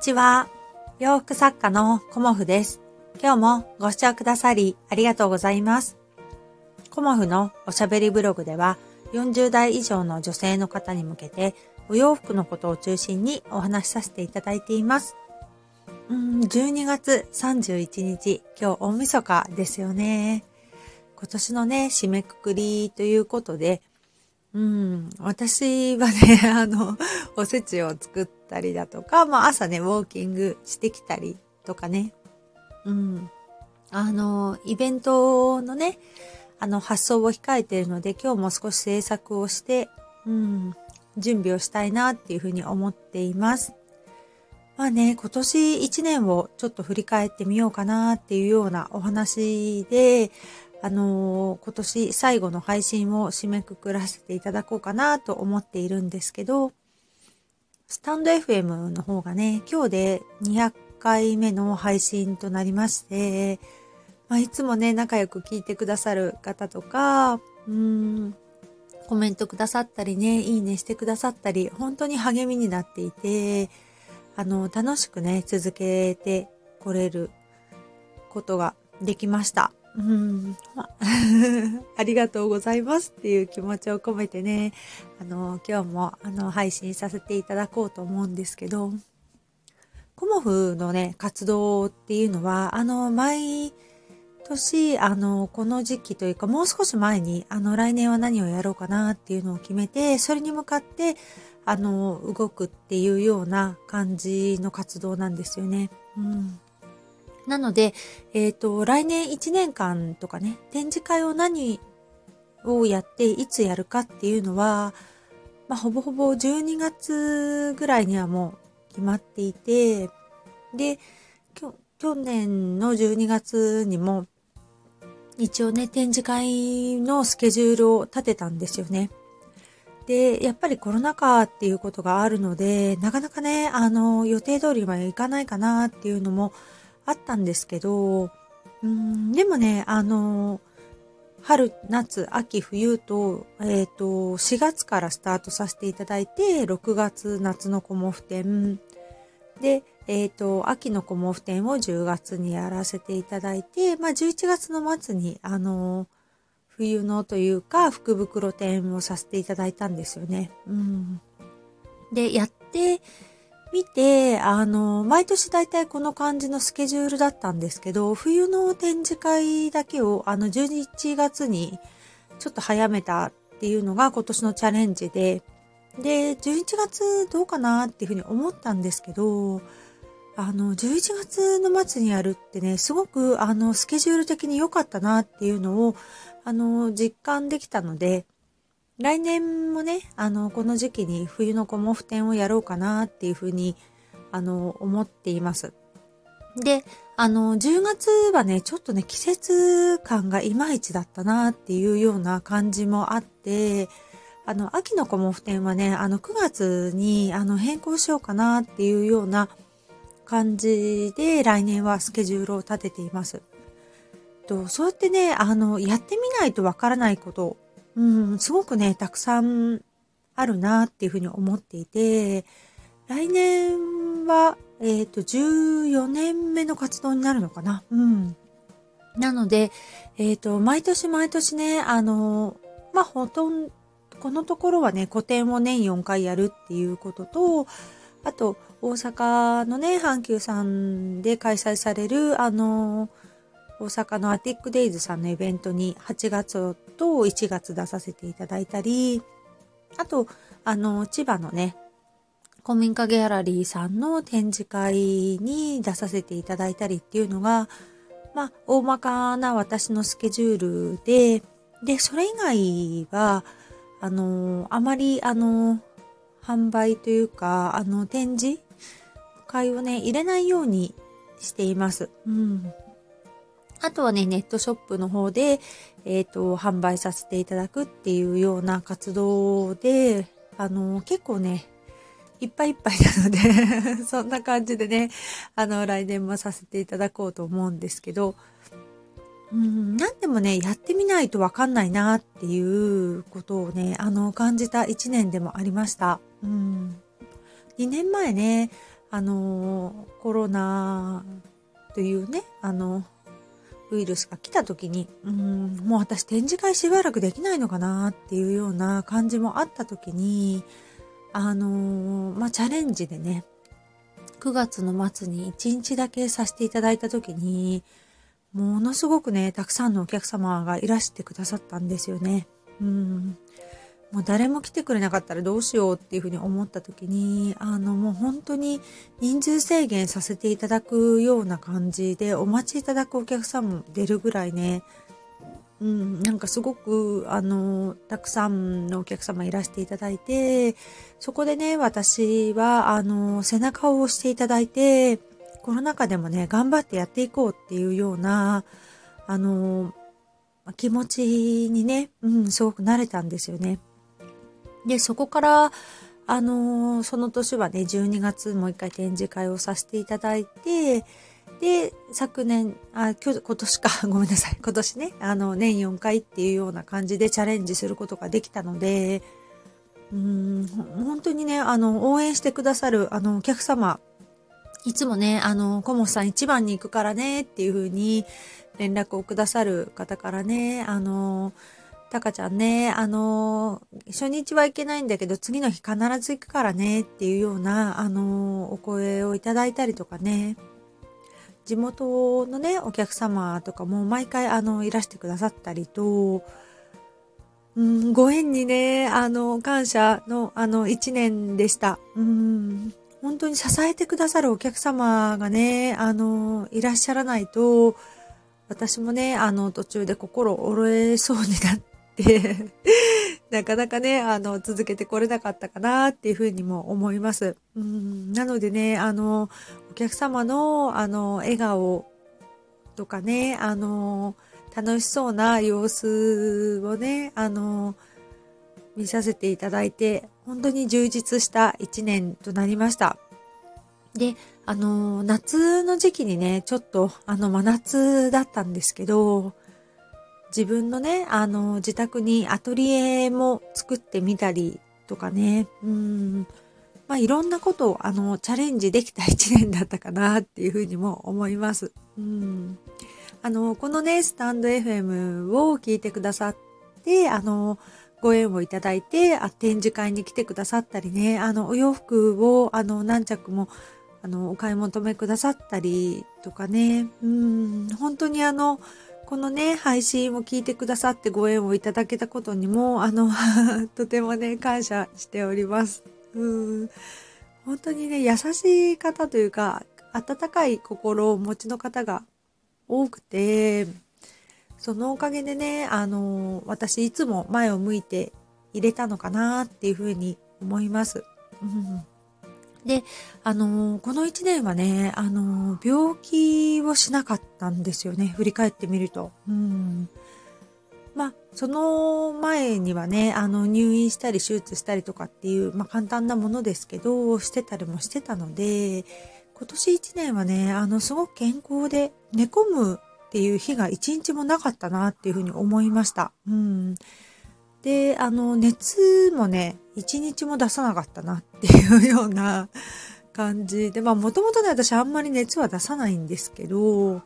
ちは。洋服作家のコモフです。今日もご視聴くださりありがとうございます。コモフのおしゃべりブログでは40代以上の女性の方に向けてお洋服のことを中心にお話しさせていただいています。うん、12月31日、今日大晦日ですよね。今年のね、締めくくりということで、うん、私はね、あの、おせちを作ったりだとか、まあ朝ね、ウォーキングしてきたりとかね、うん、あの、イベントのね、あの、発送を控えているので、今日も少し制作をして、うん、準備をしたいなっていうふうに思っています。まあね、今年1年をちょっと振り返ってみようかなっていうようなお話で、あのー、今年最後の配信を締めくくらせていただこうかなと思っているんですけど、スタンド FM の方がね、今日で200回目の配信となりまして、まあ、いつもね、仲良く聞いてくださる方とか、うん、コメントくださったりね、いいねしてくださったり、本当に励みになっていて、あの、楽しくね、続けてこれることができました。うん、ありがとうございますっていう気持ちを込めてね、あの、今日もあの配信させていただこうと思うんですけど、コモフのね、活動っていうのは、あの、毎年、あの、この時期というか、もう少し前に、あの、来年は何をやろうかなっていうのを決めて、それに向かって、あの、動くっていうような感じの活動なんですよね。うん。なので、えっ、ー、と、来年1年間とかね、展示会を何をやっていつやるかっていうのは、まあ、ほぼほぼ12月ぐらいにはもう決まっていて、で、去年の12月にも、一応ね、展示会のスケジュールを立てたんですよね。で、やっぱりコロナ禍っていうことがあるので、なかなかね、あの、予定通りはいかないかなっていうのもあったんですけど、うん、でもね、あの、春、夏、秋、冬と、えっ、ー、と、4月からスタートさせていただいて、6月、夏のコモフ展、で、えっ、ー、と、秋のコモフ展を10月にやらせていただいて、まあ、11月の末に、あの、冬のというか、福袋展をさせていただいたんですよね。うん。で、やって、見て、あの、毎年だいたいこの感じのスケジュールだったんですけど、冬の展示会だけを、あの、11月にちょっと早めたっていうのが今年のチャレンジで、で、11月どうかなっていうふうに思ったんですけど、あの、11月の末にやるってね、すごく、あの、スケジュール的に良かったなっていうのを、あの、実感できたので、来年もね、あの、この時期に冬のコモフ展をやろうかなっていうふうに、あの、思っています。で、あの、10月はね、ちょっとね、季節感がいまいちだったなっていうような感じもあって、あの、秋のコモフ展はね、あの、9月に、あの、変更しようかなっていうような感じで、来年はスケジュールを立てています。と、そうやってね、あの、やってみないとわからないことうん、すごくね、たくさんあるなっていうふうに思っていて、来年は、えっ、ー、と、14年目の活動になるのかな？うん。なので、えっ、ー、と、毎年毎年ね、あの、まあ、ほとんど、このところはね、個展を年4回やるっていうことと、あと、大阪のね、阪急さんで開催される、あの、大阪のアティックデイズさんのイベントに8月と1月出させていただいたり、あと、あの、千葉のね、古民家ギャラリーさんの展示会に出させていただいたりっていうのが、まあ、大まかな私のスケジュールで、で、それ以外は、あの、あまり、あの、販売というか、あの、展示会をね、入れないようにしています。うん。あとはね、ネットショップの方で、えっ、ー、と、販売させていただくっていうような活動で、あの、結構ね、いっぱいいっぱいなので そんな感じでね、あの、来年もさせていただこうと思うんですけど、うん、なんでもね、やってみないとわかんないなっていうことをね、あの、感じた一年でもありました。うん。2年前ね、あの、コロナというね、あの、ウイルスが来た時に、うん、もう私展示会しばらくできないのかなっていうような感じもあった時に、あのまあ、チャレンジでね、9月の末に1日だけさせていただいた時に、ものすごくね、たくさんのお客様がいらしてくださったんですよね。うん。もう誰も来てくれなかったらどうしようっていうふうに思った時に、あのもう本当に人数制限させていただくような感じでお待ちいただくお客さんも出るぐらいね、うん、なんかすごく、あの、たくさんのお客様いらしていただいて、そこでね、私は、あの、背中を押していただいて、コロナ禍でもね、頑張ってやっていこうっていうような、あの、気持ちにね、うん、すごく慣れたんですよね。で、そこから、あのその年はね、12月もう一回展示会をさせていただいて、で、昨年、あ、今日、今年か、ごめんなさい。今年ね、あの、年4回っていうような感じでチャレンジすることができたので、うん、本当にね、あの、応援してくださる、あの、お客様、いつもね、あの、コモさん一番に行くからね、っていう風に連絡をくださる方からね、あの、タカちゃんね、あの、初日は行けないんだけど、次の日必ず行くからね、っていうような、あの、お声をいただいたりとかね、地元のね、お客様とかも毎回あの、いらしてくださったりと、うん、ご縁にね、あの、感謝のあの、一年でした。うん、本当に支えてくださるお客様がね、あの、いらっしゃらないと、私もね、あの、途中で心折れそうになって なかなかね、あの、続けてこれなかったかなっていうふうにも思います。うん、なのでね、あの、お客様の、あの、笑顔とかね、あの、楽しそうな様子をね、あの、見させていただいて、本当に充実した一年となりました。で、あの、夏の時期にね、ちょっと、あの、真夏だったんですけど、自分のね、あの、自宅にアトリエも作ってみたりとかね、うん、まあ、いろんなことを、あの、チャレンジできた一年だったかなっていうふうにも思います。うん。あの、このね、スタンド FM を聞いてくださって、あの、ご縁をいただいて、あ展示会に来てくださったりね、あの、お洋服を、あの、何着も、あの、お買い求めくださったりとかね、うん、本当にあの、このね、配信を聞いてくださってご縁をいただけたことにも、あの とてもね、感謝しております。うん。本当にね、優しい方というか、温かい心をお持ちの方が多くて、そのおかげでね、あの、私いつも前を向いて入れたのかなっていうふうに思います。うんで、あのー、この一年はね、あのー、病気をしなかったんですよね。振り返ってみると。うん。まあ、その前にはね、あの、入院したり手術したりとかっていう、まあ、簡単なものですけど、してたりもしてたので、今年一年はね、あの、すごく健康で寝込むっていう日が一日もなかったなっていうふうに思いました。うん。で、あの、熱もね、一日も出さなかったなっていうような 感じで、まあもともとね、私あんまり熱は出さないんですけど、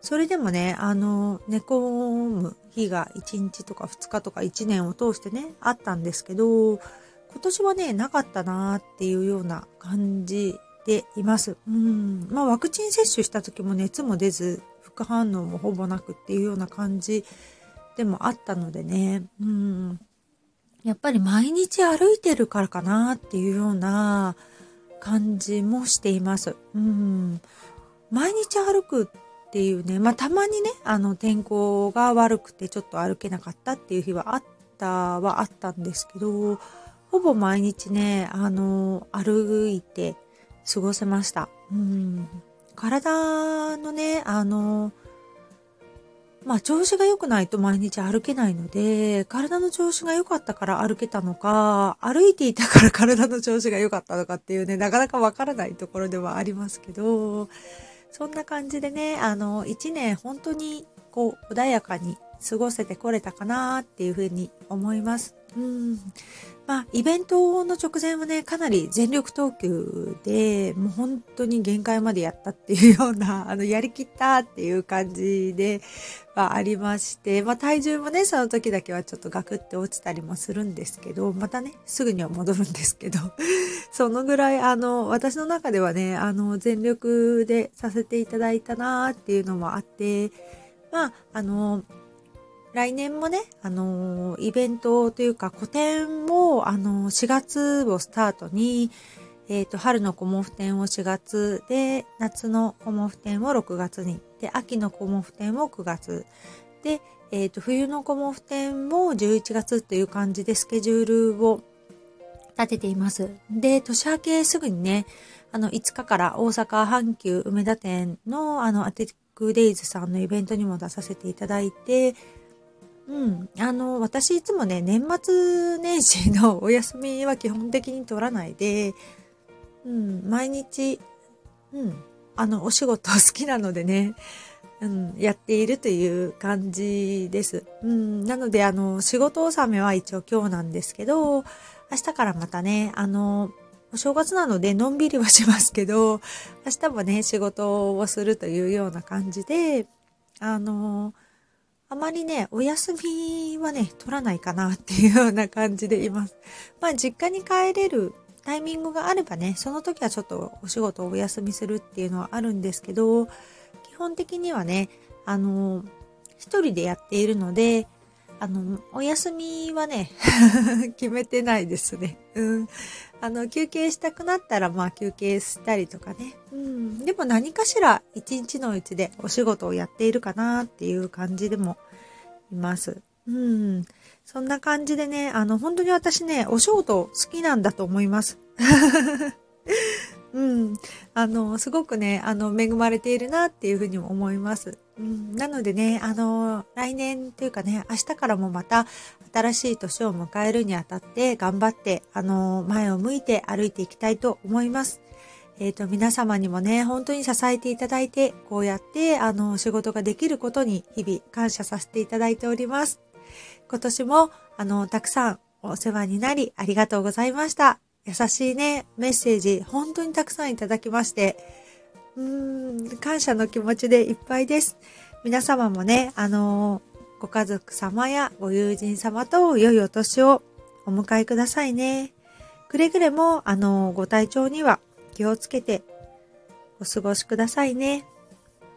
それでもね、あの、寝込む日が1日とか2日とか1年を通してね、あったんですけど、今年はね、なかったなっていうような感じでいます。うん。まあワクチン接種した時も熱も出ず、副反応もほぼなくっていうような感じでもあったのでね、うん。やっぱり毎日歩いてるからかなっていうような感じもしています。うん。毎日歩くっていうね、まあたまにね、あの天候が悪くてちょっと歩けなかったっていう日はあったはあったんですけど、ほぼ毎日ね、あの、歩いて過ごせました。うん。体のね、あの、まあ調子が良くないと毎日歩けないので、体の調子が良かったから歩けたのか、歩いていたから 体の調子が良かったのかっていうね、なかなかわからないところではありますけど、そんな感じでね、あの、一年本当にこう穏やかに過ごせてこれたかなっていうふうに思います。うん。まあ、イベントの直前はね、かなり全力投球で、もう本当に限界までやったっていうような、あの、やりきったっていう感じではありまして、まあ、体重もね、その時だけはちょっとガクって落ちたりもするんですけど、またね、すぐには戻るんですけど、そのぐらい、あの、私の中ではね、あの、全力でさせていただいたなっていうのもあって、まあ、あの、来年もね、あのー、イベントというか個展を、あのー、4月をスタートに、えっ、ー、と、春のコモフ展を4月で、夏のコモフ展を6月に、で、秋のコモフ展を9月、で、えっ、と、冬のコモフ展も11月っていう感じでスケジュールを立てています。で、年明けすぐにね、あの、5日から大阪阪急梅田店の、あの、アテックデイズさんのイベントにも出させていただいて、うん。あの、私いつもね、年末年始のお休みは基本的に取らないで、うん、毎日、うん、あの、お仕事好きなのでね、うん、やっているという感じです。うん、なので、あの、仕事納めは一応今日なんですけど、明日からまたね、あの、お正月なのでのんびりはしますけど、明日もね、仕事をするというような感じで、あの、あまりね、お休みはね、取らないかなっていうような感じでいます。まあ、実家に帰れるタイミングがあればね、その時はちょっとお仕事をお休みするっていうのはあるんですけど、基本的にはね、あの、一人でやっているので、あの、お休みはね、決めてないですね。うん。あの、休憩したくなったら、まあ休憩したりとかね。うん。でも何かしら一日のうちでお仕事をやっているかなっていう感じでもいます。うん。そんな感じでね、あの、本当に私ね、お仕事好きなんだと思います。あの、すごくね、あの、恵まれているなっていうふうにも思います。うん、なのでね、あの、来年というかね、明日からもまた新しい年を迎えるにあたって頑張って、あの、前を向いて歩いていきたいと思います。えっ、ー、と、皆様にもね、本当に支えていただいて、こうやって、あの、仕事ができることに日々感謝させていただいております。今年も、あの、たくさんお世話になり、ありがとうございました。優しいね、メッセージ、本当にたくさんいただきまして、うーん、感謝の気持ちでいっぱいです。皆様もね、あのー、ご家族様やご友人様と良いお年をお迎えくださいね。くれぐれも、あのー、ご体調には気をつけてお過ごしくださいね。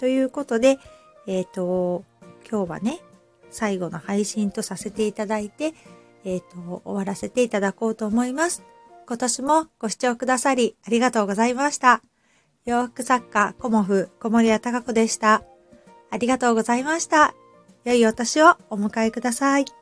ということで、えっ、ー、と、今日はね、最後の配信とさせていただいて、えっ、と、終わらせていただこうと思います。今年もご視聴くださりありがとうございました。洋服作家、コモフ、小森屋隆子でした。ありがとうございました。良いお年をお迎えください。